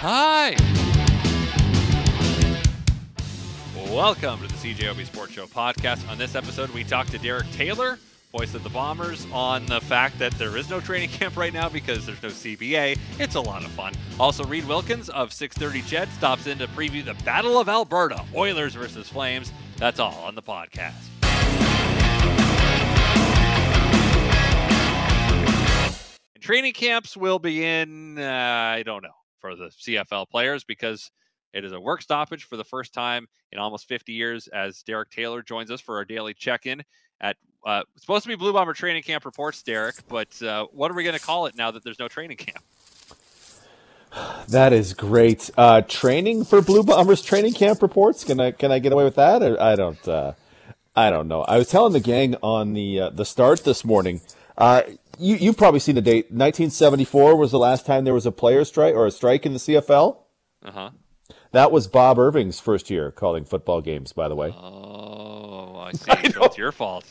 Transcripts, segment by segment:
Hi. Welcome to the CJOB Sports Show podcast. On this episode, we talk to Derek Taylor, voice of the Bombers, on the fact that there is no training camp right now because there's no CBA. It's a lot of fun. Also, Reed Wilkins of 630 Ched stops in to preview the Battle of Alberta, Oilers versus Flames. That's all on the podcast. Training camps will begin, uh, I don't know, for the CFL players because it is a work stoppage for the first time in almost 50 years as Derek Taylor joins us for our daily check in at uh, supposed to be Blue Bomber training camp reports, Derek, but uh, what are we going to call it now that there's no training camp? That is great. Uh, training for Blue Bombers training camp reports. Can I can I get away with that? Or I don't. Uh, I don't know. I was telling the gang on the uh, the start this morning. You you've probably seen the date. 1974 was the last time there was a player strike or a strike in the CFL. Uh huh. That was Bob Irving's first year calling football games. By the way. Oh, I see. I so it's your fault.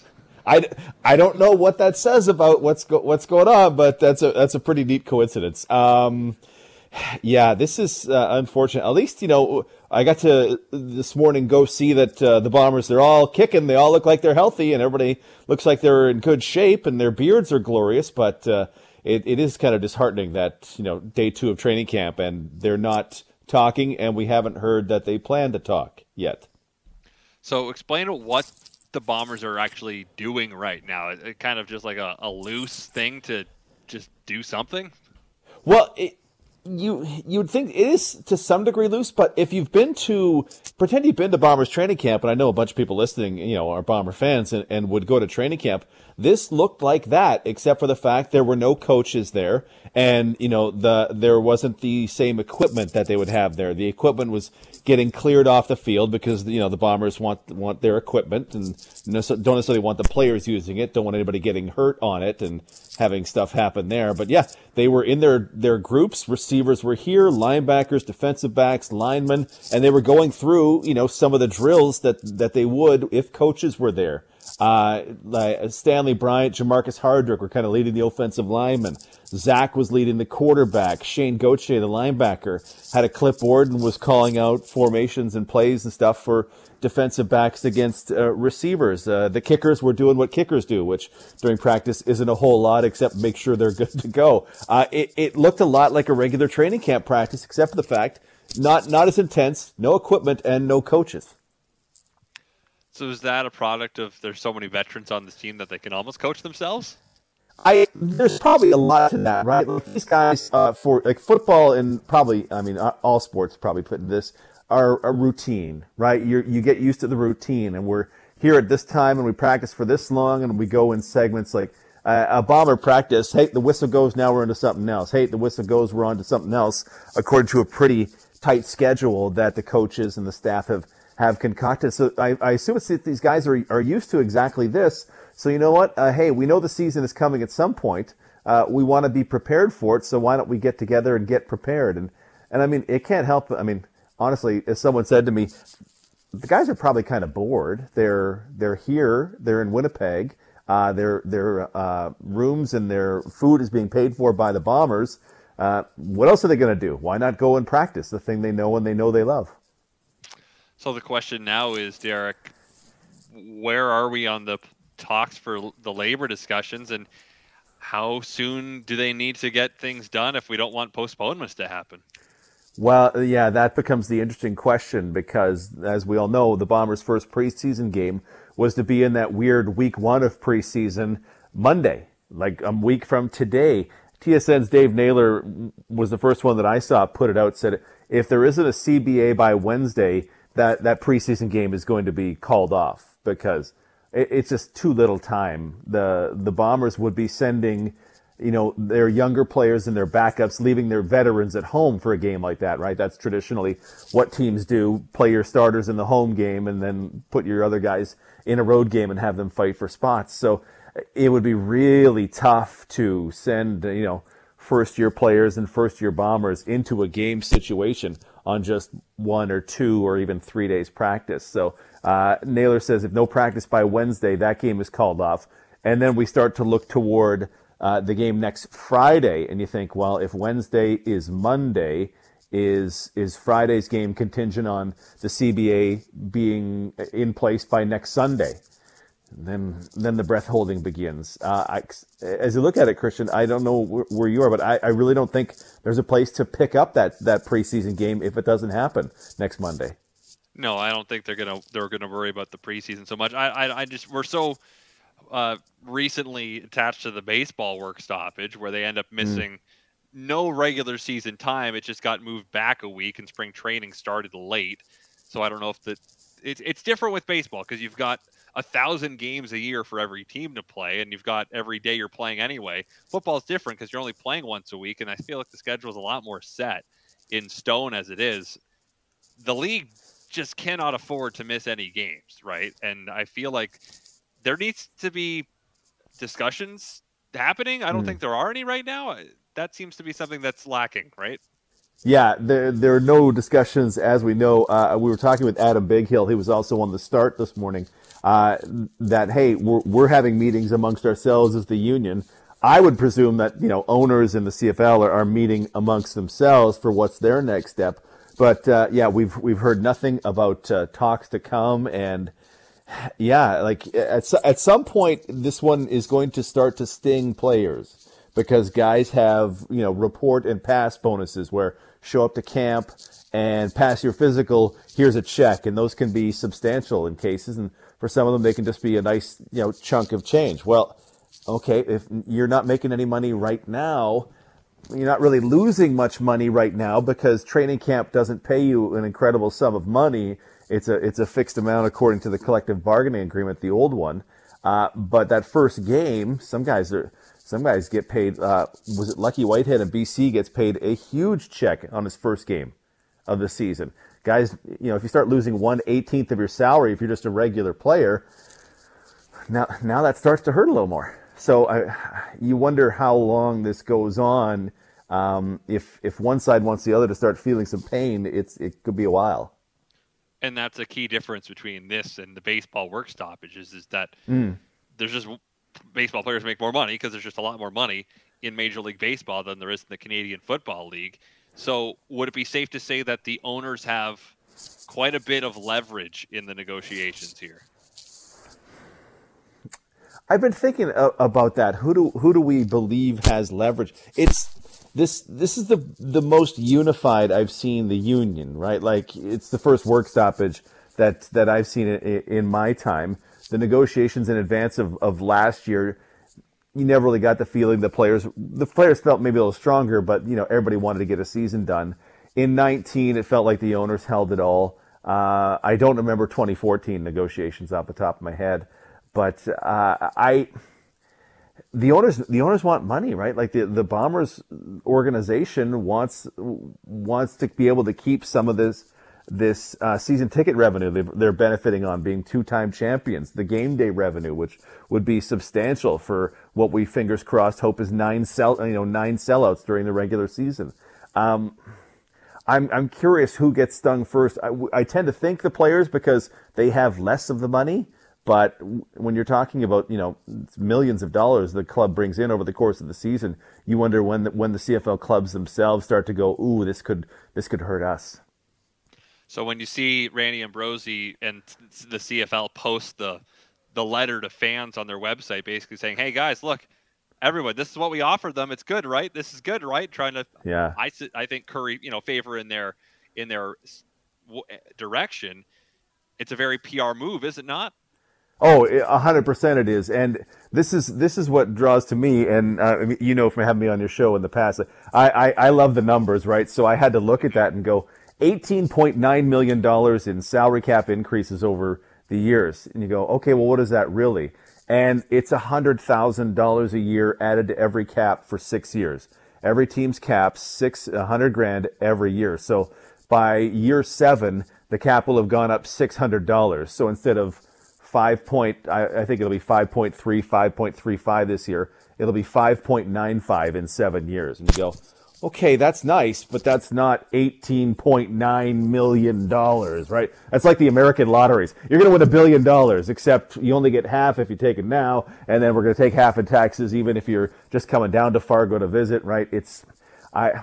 I, I don't know what that says about what's go, what's going on, but that's a that's a pretty neat coincidence. Um, yeah, this is uh, unfortunate. At least you know I got to this morning go see that uh, the Bombers they're all kicking. They all look like they're healthy, and everybody looks like they're in good shape, and their beards are glorious. But uh, it, it is kind of disheartening that you know day two of training camp, and they're not talking, and we haven't heard that they plan to talk yet. So explain what the Bombers are actually doing right now. It, kind of just like a, a loose thing to just do something. Well, it, you you would think it is to some degree loose, but if you've been to pretend you've been to Bombers training camp, and I know a bunch of people listening, you know, are Bomber fans and, and would go to training camp. This looked like that, except for the fact there were no coaches there, and you know the there wasn't the same equipment that they would have there. The equipment was getting cleared off the field because you know the Bombers want want their equipment and don't necessarily want the players using it. Don't want anybody getting hurt on it and having stuff happen there. But yeah, they were in their their groups. Receivers were here, linebackers, defensive backs, linemen, and they were going through you know some of the drills that that they would if coaches were there. Uh, like Stanley Bryant, Jermarcus Hardrick were kind of leading the offensive linemen. Zach was leading the quarterback. Shayne Gauthier, the linebacker, had a clipboard and was calling out formations and plays and stuff for defensive backs against uh, receivers. Uh, the kickers were doing what kickers do, which during practice isn't a whole lot except make sure they're good to go. Uh, it, it looked a lot like a regular training camp practice, except for the fact not not as intense, no equipment, and no coaches. So is that a product of there's so many veterans on this team that they can almost coach themselves? I there's probably a lot to that, right? Like these guys uh, for like football and probably I mean all sports probably put this are a routine, right? You you get used to the routine, and we're here at this time and we practice for this long, and we go in segments like uh, a bomber practice. Hey, the whistle goes, now we're into something else. Hey, the whistle goes, we're on to something else, according to a pretty tight schedule that the coaches and the staff have have concocted. So I, I assume it's that these guys are, are used to exactly this. So you know what? Uh, hey, we know the season is coming at some point. Uh, we want to be prepared for it. So why don't we get together and get prepared? And and I mean, it can't help. I mean, honestly, as someone said to me, the guys are probably kind of bored. They're they're here. They're in Winnipeg. Uh, their their uh, rooms and their food is being paid for by the Bombers. Uh, what else are they going to do? Why not go and practice the thing they know and they know they love? So the question now is, Derek, where are we on the talks for the labor discussions, and how soon do they need to get things done if we don't want postponements to happen? Well, yeah, that becomes the interesting question because, as we all know, the Bombers' first preseason game was to be in that weird week one of preseason Monday, like a week from today. TSN's Dave Naylor was the first one that I saw put it out, said if there isn't a CBA by Wednesday, that that preseason game is going to be called off because it, it's just too little time. The the Bombers would be sending, you know, their younger players and their backups, leaving their veterans at home for a game like that, right? That's traditionally what teams do: play your starters in the home game and then put your other guys in a road game and have them fight for spots. So it would be really tough to send, you know, first year players and first year bombers into a game situation on just one or two or even three days practice. So uh, Naylor says if no practice by Wednesday, that game is called off. And then we start to look toward uh, the game next Friday, and you think, well, if Wednesday is Monday, is is Friday's game contingent on the CBA being in place by next Sunday? And then then the breath holding begins. Uh, I, as you look at it, Christian, I don't know where, where you are, but I, I, really don't think there's a place to pick up that that preseason game if it doesn't happen next Monday. No, I don't think they're gonna they're gonna worry about the preseason so much. I I, I just we're so uh, recently attached to the baseball work stoppage where they end up mm. missing. Mm no regular season time. It just got moved back a week, and spring training started late. So I don't know if the it's it's different with baseball because you've got a thousand games a year for every team to play, and you've got every day you're playing anyway. Football's different because you're only playing once a week, and I feel like the schedule is a lot more set in stone as it is. The league just cannot afford to miss any games, right? And I feel like there needs to be discussions happening. I don't mm. think there are any right now that seems to be something that's lacking, right? Yeah, there there are no discussions as we know. Uh, we were talking with Adam Bighill. He was also on the start this morning. Uh, that hey, we're we're having meetings amongst ourselves as the union. I would presume that you know owners in the CFL are, are meeting amongst themselves for what's their next step. But uh, yeah, we've we've heard nothing about uh, talks to come, and yeah, like at at some point, this one is going to start to sting players because guys have, you know, report and pass bonuses where show up to camp and pass your physical, here's a check. And those can be substantial in cases. And for some of them, they can just be a nice, you know, chunk of change. Well, okay, if you're not making any money right now, you're not really losing much money right now because training camp doesn't pay you an incredible sum of money. It's a, it's a fixed amount according to the collective bargaining agreement, the old one. Uh, but that first game, some guys are, some guys get paid. Uh, was it Lucky Whitehead in BC gets paid a huge check on his first game of the season? Guys, you know, if you start losing one eighteenth of your salary if you're just a regular player, now now that starts to hurt a little more. So I, you wonder how long this goes on. Um, if if one side wants the other to start feeling some pain, it's it could be a while. And that's a key difference between this and the baseball work stoppages is that mm. there's just baseball players make more money because there's just a lot more money in Major League Baseball than there is in the Canadian Football League. So, would it be safe to say that the owners have quite a bit of leverage in the negotiations here? I've been thinking about that. Who do who do we believe has leverage? It's this this is the the most unified I've seen the union, right? Like it's the first work stoppage that that I've seen in, in my time the negotiations in advance of, of last year, you never really got the feeling the players the players felt maybe a little stronger, but you know everybody wanted to get a season done. In 19, it felt like the owners held it all. Uh, I don't remember 2014 negotiations off the top of my head, but uh, I the owners the owners want money, right? Like the the Bombers organization wants wants to be able to keep some of this this uh, season ticket revenue they're benefiting on being two-time champions, the game day revenue, which would be substantial for what we fingers crossed hope is nine sell you know nine sellouts during the regular season. Um, I'm I'm curious who gets stung first. I, I tend to think the players because they have less of the money. But when you're talking about you know millions of dollars the club brings in over the course of the season, you wonder when the, when the CFL clubs themselves start to go, ooh, this could this could hurt us. So when you see Randy Ambrosie and the CFL post the the letter to fans on their website, basically saying, "Hey guys, look, everyone, this is what we offered them. It's good, right? This is good, right?" Trying to, yeah, I I think Curry, you know, favor in their in their direction. It's a very PR move, is it not? Oh, a hundred percent it is, and this is this is what draws to me. And uh, you know, from having me on your show in the past, I, I I love the numbers, right? So I had to look at that and go, $18.9 million in salary cap increases over the years. And you go, okay, well, what is that really? And it's $100,000 a year added to every cap for six years. Every team's cap, six, 100 grand every year. So by year seven, the cap will have gone up $600. So instead of five point, I, I think it'll be 5.3, 5.35 this year. It'll be 5.95 in seven years. And you go, okay, that's nice, but that's not $18.9 million, right? That's like the American lotteries. You're going to win a billion dollars, except you only get half if you take it now, and then we're going to take half in taxes even if you're just coming down to Fargo to visit, right? It's, I,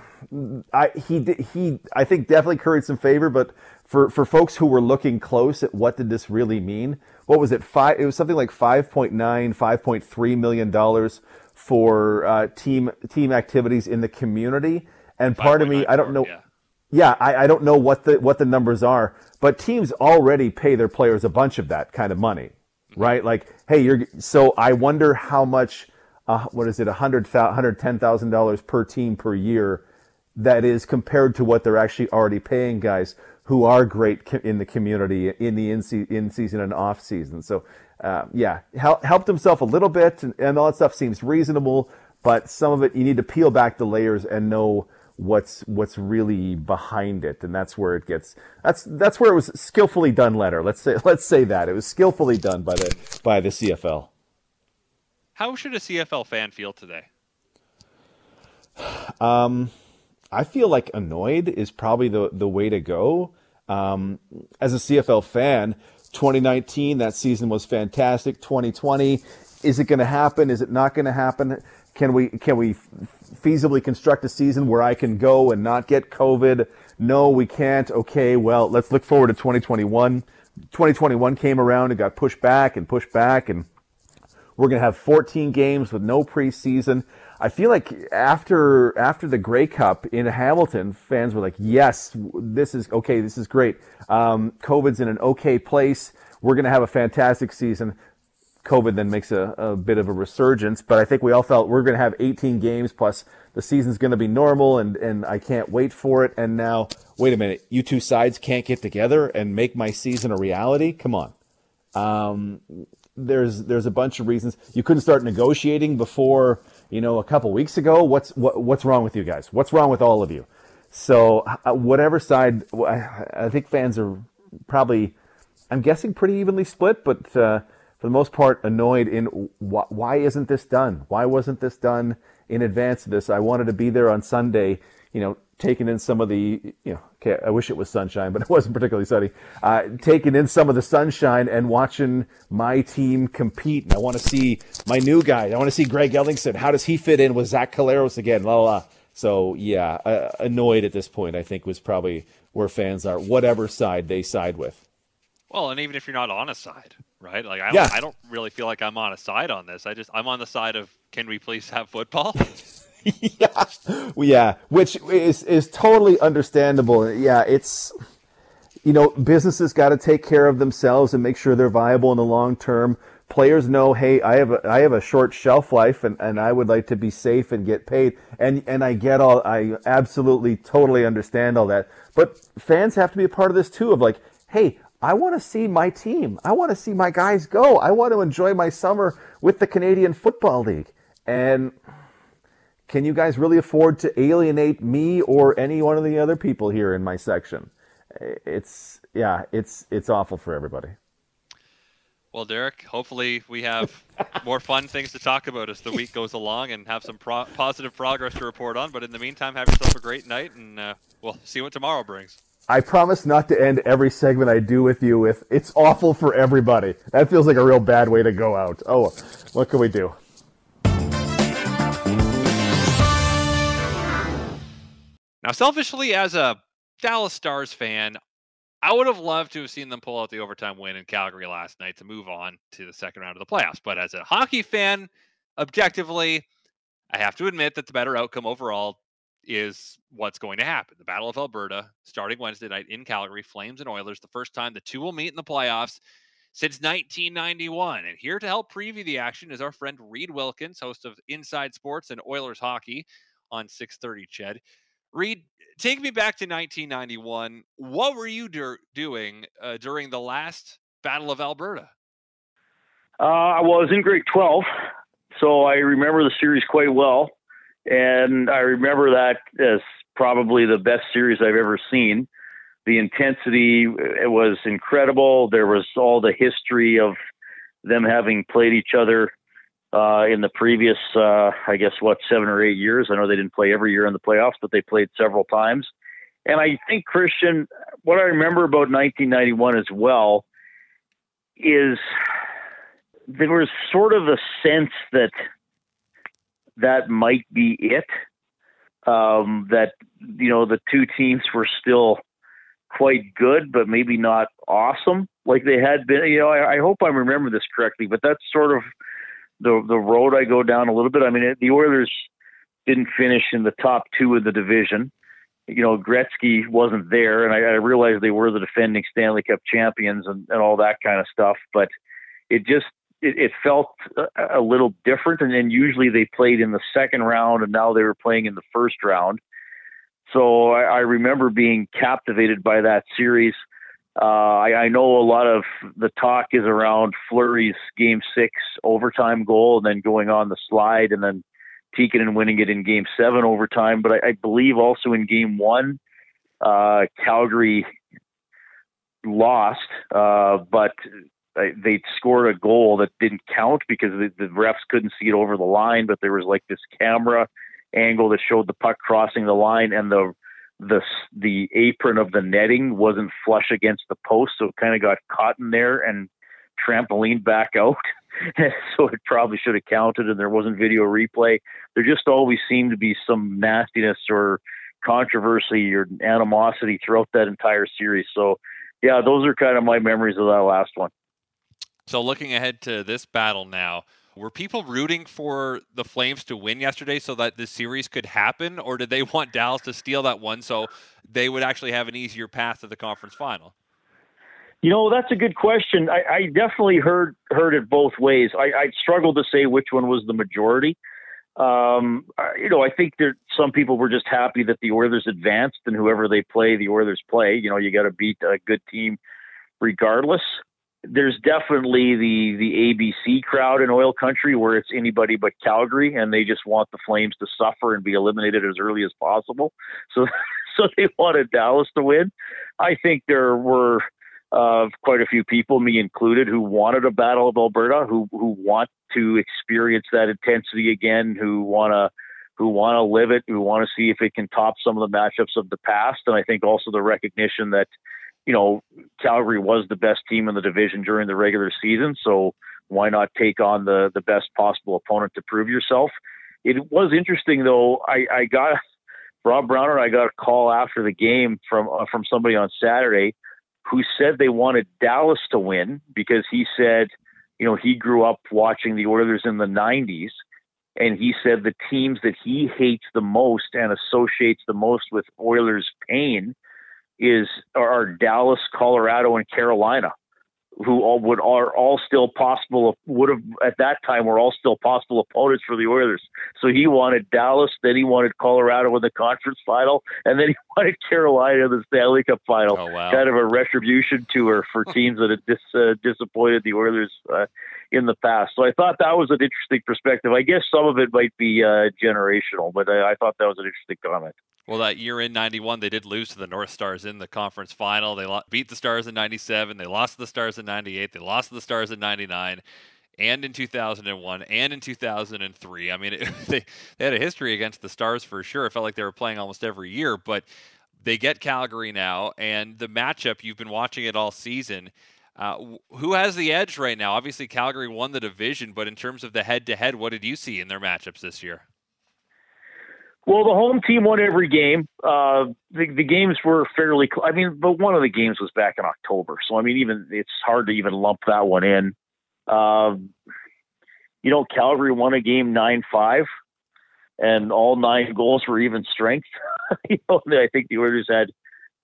I he he I think definitely curried some favor, but for for folks who were looking close at what did this really mean, what was it? Five. It was something like 5.9, 5.3 million dollars for uh, team team activities in the community. And part of me, I don't know. Yeah, yeah I, I don't know what the what the numbers are, but teams already pay their players a bunch of that kind of money, mm-hmm. right? Like, hey, you're so I wonder how much. Uh, what is it? A hundred hundred ten thousand dollars per team per year. That is compared to what they're actually already paying guys who are great in the community in the in, season and off season. So, uh, yeah, hel- helped himself a little bit, and, and, all that stuff seems reasonable. But some of it, you need to peel back the layers and know what's what's really behind it, and that's where it gets. That's that's where it was skillfully done. Letter. Let's say let's say that it was skillfully done by the by the CFL. How should a CFL fan feel today? Um I feel like annoyed is probably the the way to go. Um, as a CFL fan, 2019 that season was fantastic. 2020, is it going to happen? Is it not going to happen? Can we can we feasibly construct a season where I can go and not get COVID? No, we can't. Okay, well, let's look forward to 2021. 2021 came around and got pushed back and pushed back and we're going to have 14 games with no preseason. I feel like after after the Grey Cup in Hamilton, fans were like, "Yes, this is okay. This is great. Um, COVID's in an okay place. We're going to have a fantastic season." COVID then makes a, a bit of a resurgence, but I think we all felt we're going to have 18 games plus the season's going to be normal, and and I can't wait for it. And now, wait a minute, you two sides can't get together and make my season a reality. Come on. Um, there's there's a bunch of reasons you couldn't start negotiating before you know a couple weeks ago. What's what, what's wrong with you guys? What's wrong with all of you? So uh, whatever side, I think fans are probably, I'm guessing pretty evenly split, but uh, for the most part annoyed in wh- why isn't this done? Why wasn't this done in advance of this? I wanted to be there on Sunday, you know, taking in some of the, you know, okay, I wish it was sunshine, but it wasn't particularly sunny. Uh, taking in some of the sunshine and watching my team compete. And I want to see my new guy. I want to see Greg Ellingson. How does he fit in with Zach Collaros again? La la. la. So yeah, uh, annoyed at this point. I think was probably where fans are, whatever side they side with. Well, and even if you're not on a side, right? Like I don't, yeah. I don't really feel like I'm on a side on this. I just I'm on the side of can we please have football? yeah, yeah, which is is totally understandable. Yeah, it's you know businesses got to take care of themselves and make sure they're viable in the long term. Players know, hey, I have a, I have a short shelf life, and, and I would like to be safe and get paid. And and I get all, I absolutely totally understand all that. But fans have to be a part of this too. Of like, hey, I want to see my team. I want to see my guys go. I want to enjoy my summer with the Canadian Football League. And can you guys really afford to alienate me or any one of the other people here in my section? It's yeah, it's it's awful for everybody. Well, Derek, hopefully we have more fun things to talk about as the week goes along and have some pro- positive progress to report on. But in the meantime, have yourself a great night, and uh, we'll see what tomorrow brings. I promise not to end every segment I do with you with "It's awful for everybody." That feels like a real bad way to go out. Oh, what can we do? Now, selfishly, as a Dallas Stars fan, I would have loved to have seen them pull out the overtime win in Calgary last night to move on to the second round of the playoffs. But as a hockey fan, objectively, I have to admit that the better outcome overall is what's going to happen. The Battle of Alberta, starting Wednesday night in Calgary, Flames and Oilers, the first time the two will meet in the playoffs since 1991. And here to help preview the action is our friend Reed Wilkins, host of Inside Sports and Oilers Hockey on 630 Ched. Reed, take me back to 1991. What were you do- doing uh, during the last Battle of Alberta? Uh, I was in grade 12, so I remember the series quite well. And I remember that as probably the best series I've ever seen. The intensity it was incredible. There was all the history of them having played each other uh, in the previous, uh, I guess, what, seven or eight years. I know they didn't play every year in the playoffs, but they played several times. And I think, Christian, what I remember about 1991 as well is there was sort of a sense that that might be it. um, that you know the two teams were still quite good, but maybe not awesome like they had been. You know, I, I hope I remember this correctly, but that's sort of the the road I go down a little bit. I mean, it, the Oilers didn't finish in the top two of the division. You know, Gretzky wasn't there, and I, I realized they were the defending Stanley Cup champions and, and all that kind of stuff. But it just it, it felt a, a little different. And then usually they played in the second round, and now they were playing in the first round. So I, I remember being captivated by that series. Uh, I, I know a lot of the talk is around Fleury's Game Six overtime goal, and then going on the slide, and then Tikkanen winning it in Game Seven overtime. But I, I believe also in Game One, uh, Calgary lost, uh, but they scored a goal that didn't count because the, the refs couldn't see it over the line. But there was like this camera angle that showed the puck crossing the line, and the the the apron of the netting wasn't flush against the post, so it kind of got caught in there and trampoline back out. so it probably should have counted, and there wasn't video replay. There just always seemed to be some nastiness or controversy or animosity throughout that entire series. So, yeah, those are kind of my memories of that last one. So, looking ahead to this battle now, were people rooting for the Flames to win yesterday so that this series could happen, or did they want Dallas to steal that one so they would actually have an easier path to the conference final? You know, that's a good question. I, I definitely heard heard it both ways. I, I struggled to say which one was the majority. Um, you know, I think there some people were just happy that the Oilers advanced and whoever they play, the Oilers play. You know, you got to beat a good team regardless there's definitely the the ABC crowd in oil country where it's anybody but Calgary and they just want the Flames to suffer and be eliminated as early as possible. So so they wanted Dallas to win. I think there were uh, quite a few people, me included, who wanted a battle of Alberta, who who want to experience that intensity again, who want to who want to live it, who want to see if it can top some of the matchups of the past, and I think also the recognition that you know, Calgary was the best team in the division during the regular season, so why not take on the the best possible opponent to prove yourself? It was interesting though. I, I got Rob Brown and I got a call after the game from uh, from somebody on Saturday who said they wanted Dallas to win because he said, you know, he grew up watching the Oilers in the 90s and he said the teams that he hates the most and associates the most with Oilers pain is are Dallas, Colorado, and Carolina, who all would are all still possible would have at that time were all still possible opponents for the Oilers. So he wanted Dallas, then he wanted Colorado in the conference final, and then he wanted Carolina in the Stanley Cup final. Oh, wow. Kind of a retribution tour for teams that had dis, uh, disappointed the Oilers uh, in the past. So I thought that was an interesting perspective. I guess some of it might be uh, generational, but I, I thought that was an interesting comment. Well, that year in '91, they did lose to the North Stars in the conference final. They beat the Stars in '97. They lost to the Stars in '98. They lost to the Stars in '99, and in 2001, and in 2003. I mean, it, they they had a history against the Stars for sure. It felt like they were playing almost every year, but they get Calgary now, and the matchup you've been watching it all season. Uh, who has the edge right now? Obviously, Calgary won the division, but in terms of the head-to-head, what did you see in their matchups this year? Well, the home team won every game. Uh, the, the games were fairly. Cl- I mean, but one of the games was back in October, so I mean, even it's hard to even lump that one in. Uh, you know, Calgary won a game nine five, and all nine goals were even strength. you know, I think the Oilers had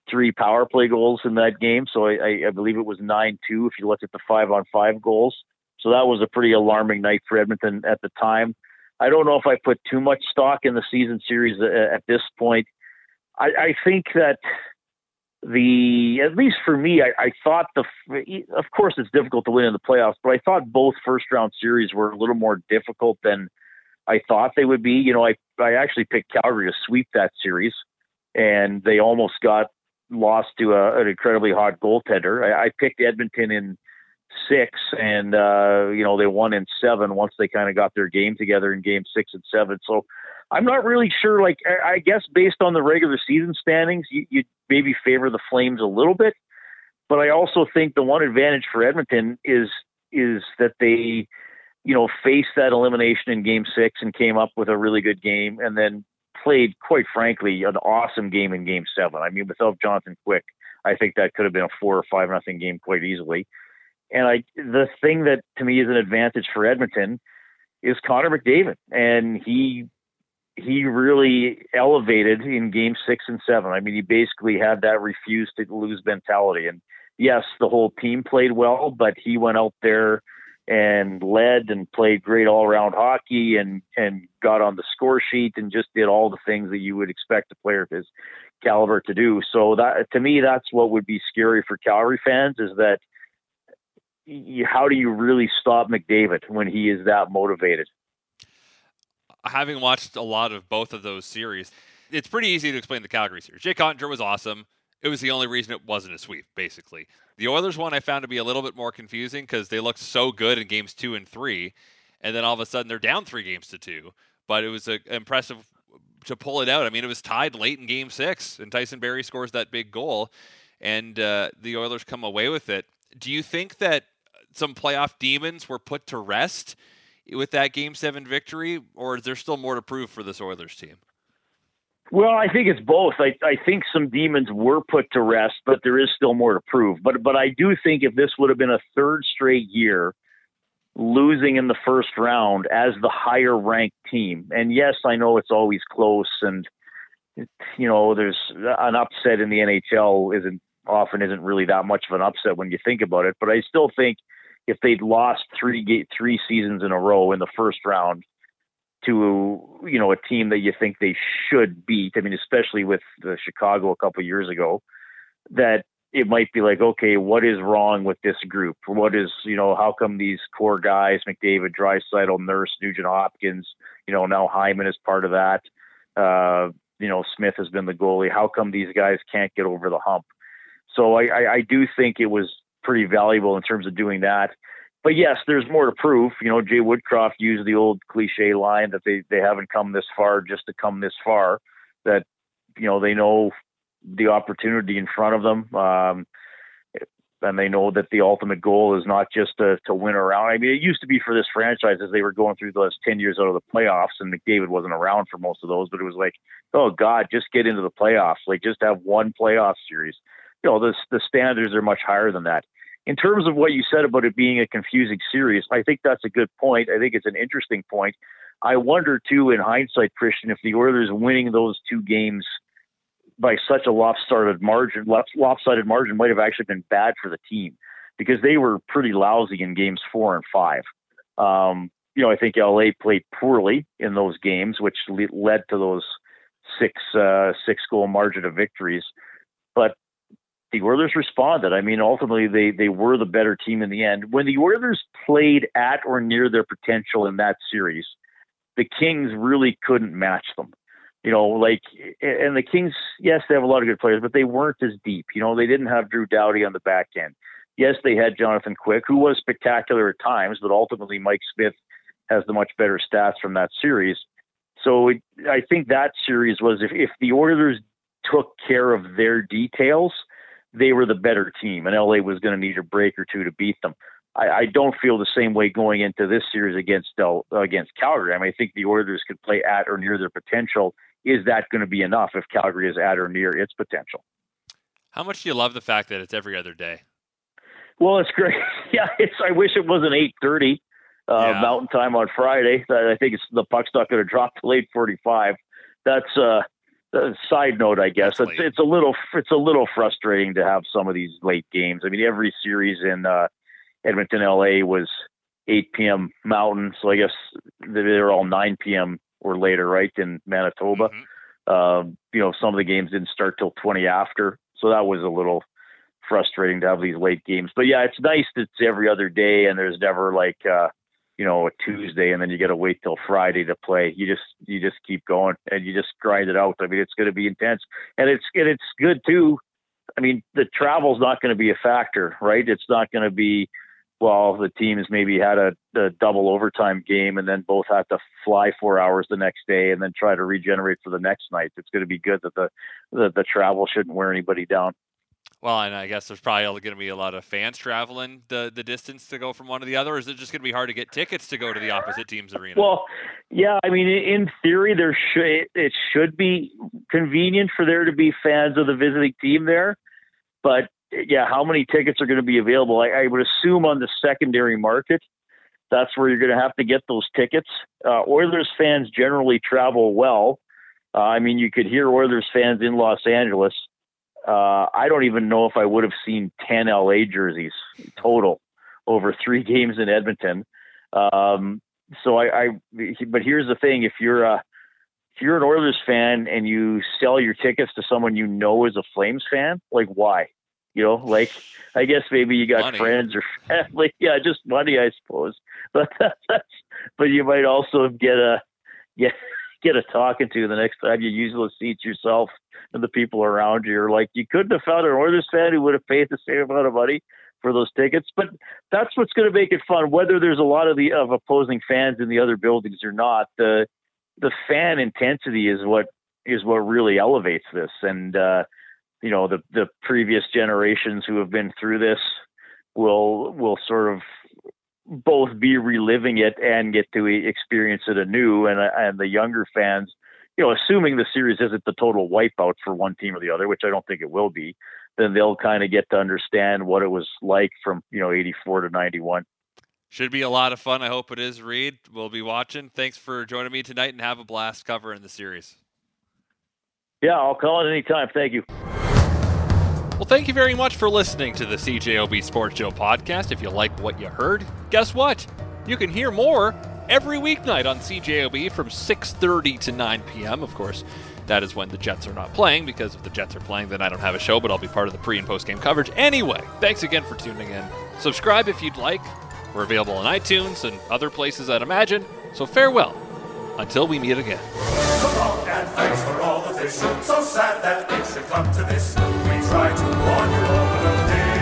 three power play goals in that game, so I, I believe it was nine two if you look at the five on five goals. So that was a pretty alarming night for Edmonton at the time. I don't know if I put too much stock in the season series uh, at this point. I, I think that the at least for me, I, I thought the of course it's difficult to win in the playoffs, but I thought both first round series were a little more difficult than I thought they would be. You know, I I actually picked Calgary to sweep that series, and they almost got lost to a, an incredibly hot goaltender. I, I picked Edmonton in six, and uh, you know they won in seven once they kind of got their game together in game six and seven. So I'm not really sure. Like I guess based on the regular season standings, you, you maybe favor the Flames a little bit, but I also think the one advantage for Edmonton is is that they you know faced that elimination in game six and came up with a really good game, and then played, quite frankly, an awesome game in Game Seven. I mean, without Jonathan Quick, I think that could have been a four or five nothing game quite easily. And I, the thing that to me is an advantage for Edmonton is Connor McDavid, and he he really elevated in Game Six and Seven. I mean, he basically had that refuse to lose mentality. And yes, the whole team played well, but he went out there and led and played great all around hockey and and got on the score sheet and just did all the things that you would expect a player of his caliber to do. So that to me that's what would be scary for Calgary fans is that you, how do you really stop McDavid when he is that motivated? Having watched a lot of both of those series, it's pretty easy to explain the Calgary series. Jake Oettinger was awesome. It was the only reason it wasn't a sweep, basically. The Oilers one I found to be a little bit more confusing because they looked so good in games two and three, and then all of a sudden they're down three games to two. But it was a, impressive to pull it out. I mean, it was tied late in game six, and Tyson Barrie scores that big goal, and uh, the Oilers come away with it. Do you think that some playoff demons were put to rest with that game seven victory, or is there still more to prove for this Oilers team? Well, I think it's both. I, I think some demons were put to rest, but there is still more to prove. But but I do think if this would have been a third straight year losing in the first round as the higher ranked team, and yes, I know it's always close, and you know there's an upset in the NHL isn't often isn't really that much of an upset when you think about it. But I still think if they'd lost three three seasons in a row in the first round to you know a team that you think they should beat. I mean, especially with the Chicago a couple years ago, that it might be like, okay, what is wrong with this group? What is you know how come these core guys, McDavid, Draisaitl, Nurse, Nugent Hopkins, you know now Hyman is part of that. Uh, you know Smith has been the goalie. How come these guys can't get over the hump? So I, I, I do think it was pretty valuable in terms of doing that but yes, there's more to prove. You know, Jay Woodcroft used the old cliche line that they, they haven't come this far just to come this far. That you know they know the opportunity in front of them, um, and they know that the ultimate goal is not just to to win around. I mean, it used to be for this franchise as they were going through those ten years out of the playoffs, and McDavid wasn't around for most of those, but it was like, oh God, just get into the playoffs, like just have one playoff series. You know, the the standards are much higher than that in terms of what you said about it being a confusing series, I think that's a good point. I think it's an interesting point. I wonder too, in hindsight, Christian, if the Oilers winning those two games by such a lopsided margin, lopsided margin, might have actually been bad for the team because they were pretty lousy in games four and five. Um, you know, I think LA played poorly in those games, which led to those six uh, six goal margin of victories. The Oilers responded. I mean, ultimately, they they were the better team in the end. When the Oilers played at or near their potential in that series, the Kings really couldn't match them. You know, like, and the Kings, yes, they have a lot of good players, but they weren't as deep. You know, they didn't have Drew Doughty on the back end. Yes, they had Jonathan Quick, who was spectacular at times, but ultimately Mike Smith has the much better stats from that series. So it, I think that series was if, if the Oilers took care of their details – they were the better team, and LA was going to need a break or two to beat them. I, I don't feel the same way going into this series against Del, against Calgary. I mean, I think the Oilers could play at or near their potential. Is that going to be enough if Calgary is at or near its potential? How much do you love the fact that it's every other day? Well, it's great. Yeah, it's. I wish it wasn't eight thirty uh, yeah. Mountain Time on Friday. I think it's the puck's not going to drop till eight forty-five. That's uh, uh, side note, I guess it's it's a little it's a little frustrating to have some of these late games. I mean, every series in uh, Edmonton, LA was 8 p.m. Mountain, so I guess they're all 9 p.m. or later, right? In Manitoba, mm-hmm. um, you know, some of the games didn't start till 20 after, so that was a little frustrating to have these late games. But yeah, it's nice that it's every other day, and there's never like. Uh, you know, a Tuesday and then you got to wait till Friday to play. You just you just keep going and you just grind it out. I mean, it's going to be intense, and it's and it's good too. I mean, the travel's not going to be a factor, right? It's not going to be well, the teams maybe had a, a double overtime game and then both had to fly four hours the next day and then try to regenerate for the next night. It's going to be good that the the, the travel shouldn't wear anybody down. Well, and I guess there's probably going to be a lot of fans traveling the, the distance to go from one to the other. Or is it just going to be hard to get tickets to go to the opposite team's arena? Well, yeah, I mean, in theory, there should it should be convenient for there to be fans of the visiting team there, but yeah, how many tickets are going to be available? I, I would assume on the secondary market, that's where you're going to have to get those tickets. Uh, Oilers fans generally travel well. Uh, I mean, you could hear Oilers fans in Los Angeles uh, I don't even know if I would have seen 10 LA jerseys total over three games in Edmonton. Um, so I, I, but here's the thing: if you're a, if you're an Oilers fan and you sell your tickets to someone you know is a Flames fan, like why? You know, like I guess maybe you got money. friends or family. Yeah, just money, I suppose. But that's, but you might also get a get get a talking to the next time you use those seats yourself and the people around you. are like, you couldn't have found an Oilers fan who would have paid the same amount of money for those tickets. But that's what's going to make it fun. Whether there's a lot of the of opposing fans in the other buildings or not, the the fan intensity is what is what really elevates this. And uh, you know, the the previous generations who have been through this will will sort of both be reliving it and get to experience it anew. And uh, and the younger fans you know, assuming the series isn't the total wipeout for one team or the other, which I don't think it will be, then they'll kind of get to understand what it was like from, you know, 84 to 91. Should be a lot of fun. I hope it is, Reed. We'll be watching. Thanks for joining me tonight and have a blast covering the series. Yeah, I'll call it anytime. Thank you. Thank you very much for listening to the CJOB Sports Show podcast. If you like what you heard, guess what? You can hear more every weeknight on CJOB from 6:30 to 9 p.m. Of course, that is when the Jets are not playing because if the Jets are playing, then I don't have a show, but I'll be part of the pre and post game coverage anyway. Thanks again for tuning in. Subscribe if you'd like. We're available on iTunes and other places, I'd imagine. So farewell until we meet again so long, and thanks for all the fish. So sad that it should come to this. We try to warn you all, but no deal.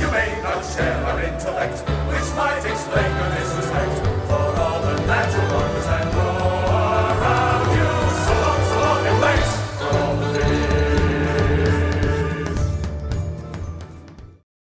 You may not share our intellect, which might explain your